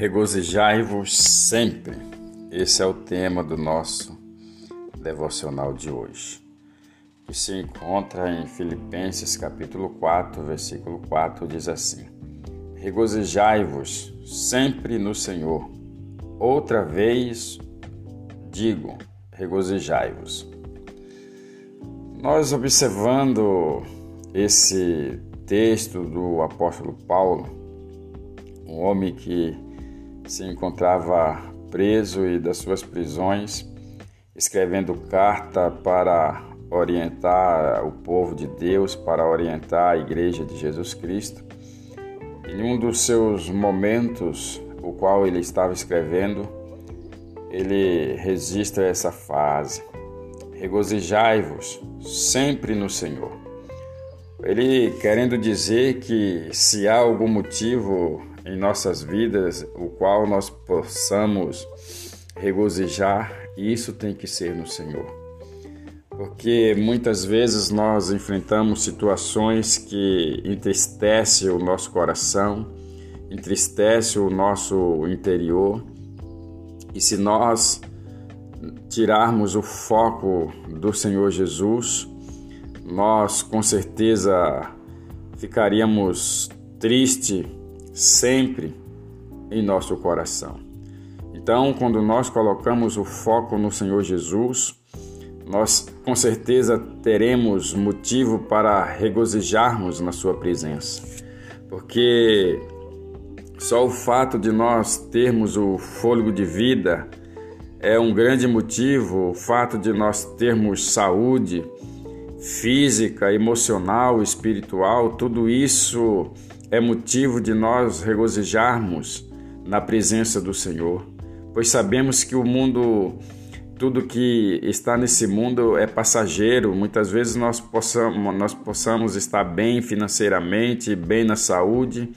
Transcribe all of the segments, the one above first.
Regozijai-vos sempre. Esse é o tema do nosso devocional de hoje, que se encontra em Filipenses capítulo 4, versículo 4, diz assim: Regozijai-vos sempre no Senhor. Outra vez digo, regozijai-vos. Nós observando esse texto do apóstolo Paulo, um homem que se encontrava preso e das suas prisões, escrevendo carta para orientar o povo de Deus, para orientar a igreja de Jesus Cristo. Em um dos seus momentos, o qual ele estava escrevendo, ele registra essa frase: Regozijai-vos sempre no Senhor. Ele querendo dizer que se há algum motivo em nossas vidas, o qual nós possamos regozijar, isso tem que ser no Senhor. Porque muitas vezes nós enfrentamos situações que entristecem o nosso coração, entristece o nosso interior. E se nós tirarmos o foco do Senhor Jesus, nós com certeza ficaríamos tristes sempre em nosso coração. Então, quando nós colocamos o foco no Senhor Jesus, nós com certeza teremos motivo para regozijarmos na Sua presença, porque só o fato de nós termos o fôlego de vida é um grande motivo, o fato de nós termos saúde física, emocional, espiritual, tudo isso é motivo de nós regozijarmos na presença do Senhor, pois sabemos que o mundo, tudo que está nesse mundo é passageiro. Muitas vezes nós possamos, nós possamos estar bem financeiramente, bem na saúde,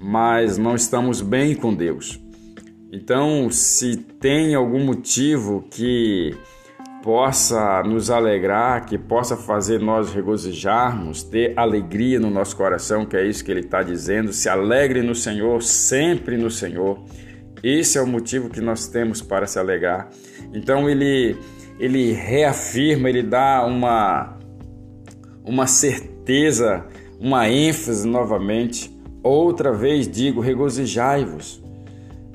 mas não estamos bem com Deus. Então, se tem algum motivo que possa nos alegrar, que possa fazer nós regozijarmos, ter alegria no nosso coração, que é isso que ele está dizendo. Se alegre no Senhor, sempre no Senhor. Esse é o motivo que nós temos para se alegrar. Então ele ele reafirma, ele dá uma uma certeza, uma ênfase novamente. Outra vez digo, regozijai-vos.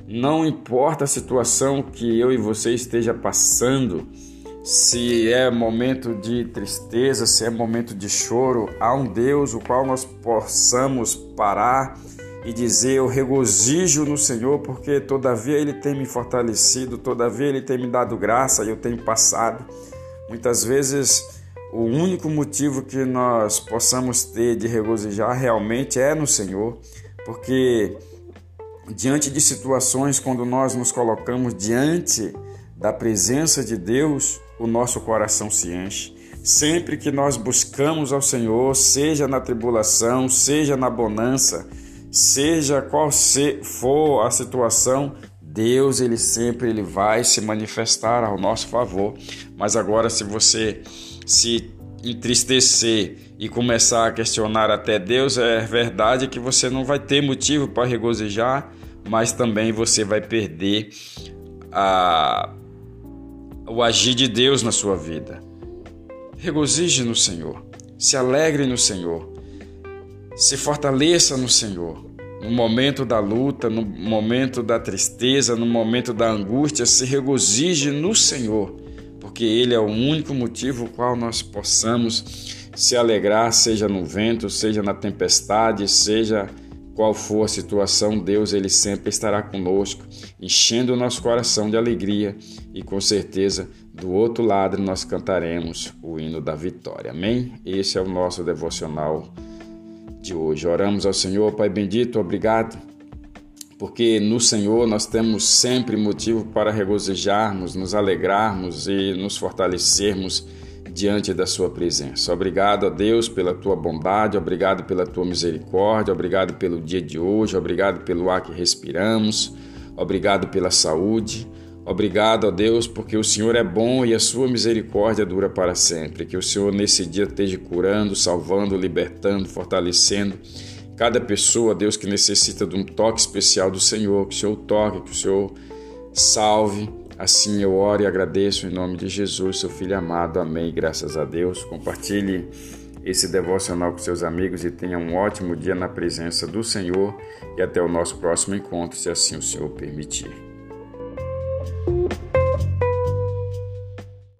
Não importa a situação que eu e você esteja passando, se é momento de tristeza, se é momento de choro, há um Deus o qual nós possamos parar e dizer: Eu regozijo no Senhor, porque todavia Ele tem me fortalecido, todavia Ele tem me dado graça e eu tenho passado. Muitas vezes, o único motivo que nós possamos ter de regozijar realmente é no Senhor, porque diante de situações, quando nós nos colocamos diante da presença de Deus, o nosso coração se enche. Sempre que nós buscamos ao Senhor, seja na tribulação, seja na bonança, seja qual for a situação, Deus ele sempre ele vai se manifestar ao nosso favor. Mas agora se você se entristecer e começar a questionar até Deus, é verdade que você não vai ter motivo para regozijar, mas também você vai perder a o agir de Deus na sua vida. Regozije no Senhor, se alegre no Senhor, se fortaleça no Senhor. No momento da luta, no momento da tristeza, no momento da angústia, se regozije no Senhor, porque Ele é o único motivo qual nós possamos se alegrar, seja no vento, seja na tempestade, seja qual for a situação, Deus ele sempre estará conosco, enchendo o nosso coração de alegria e com certeza do outro lado nós cantaremos o hino da vitória. Amém? Esse é o nosso devocional de hoje. Oramos ao Senhor, Pai bendito, obrigado, porque no Senhor nós temos sempre motivo para regozijarmos, nos alegrarmos e nos fortalecermos diante da Sua presença. Obrigado a Deus pela Tua bondade, obrigado pela Tua misericórdia, obrigado pelo dia de hoje, obrigado pelo ar que respiramos, obrigado pela saúde. Obrigado a Deus, porque o Senhor é bom e a sua misericórdia dura para sempre. Que o Senhor nesse dia esteja curando, salvando, libertando, fortalecendo Cada pessoa, Deus, que necessita de um toque especial do Senhor, que o Senhor toque, que o Senhor salve. Assim eu oro e agradeço em nome de Jesus, seu filho amado. Amém. Graças a Deus. Compartilhe esse devocional com seus amigos e tenha um ótimo dia na presença do Senhor e até o nosso próximo encontro, se assim o Senhor permitir.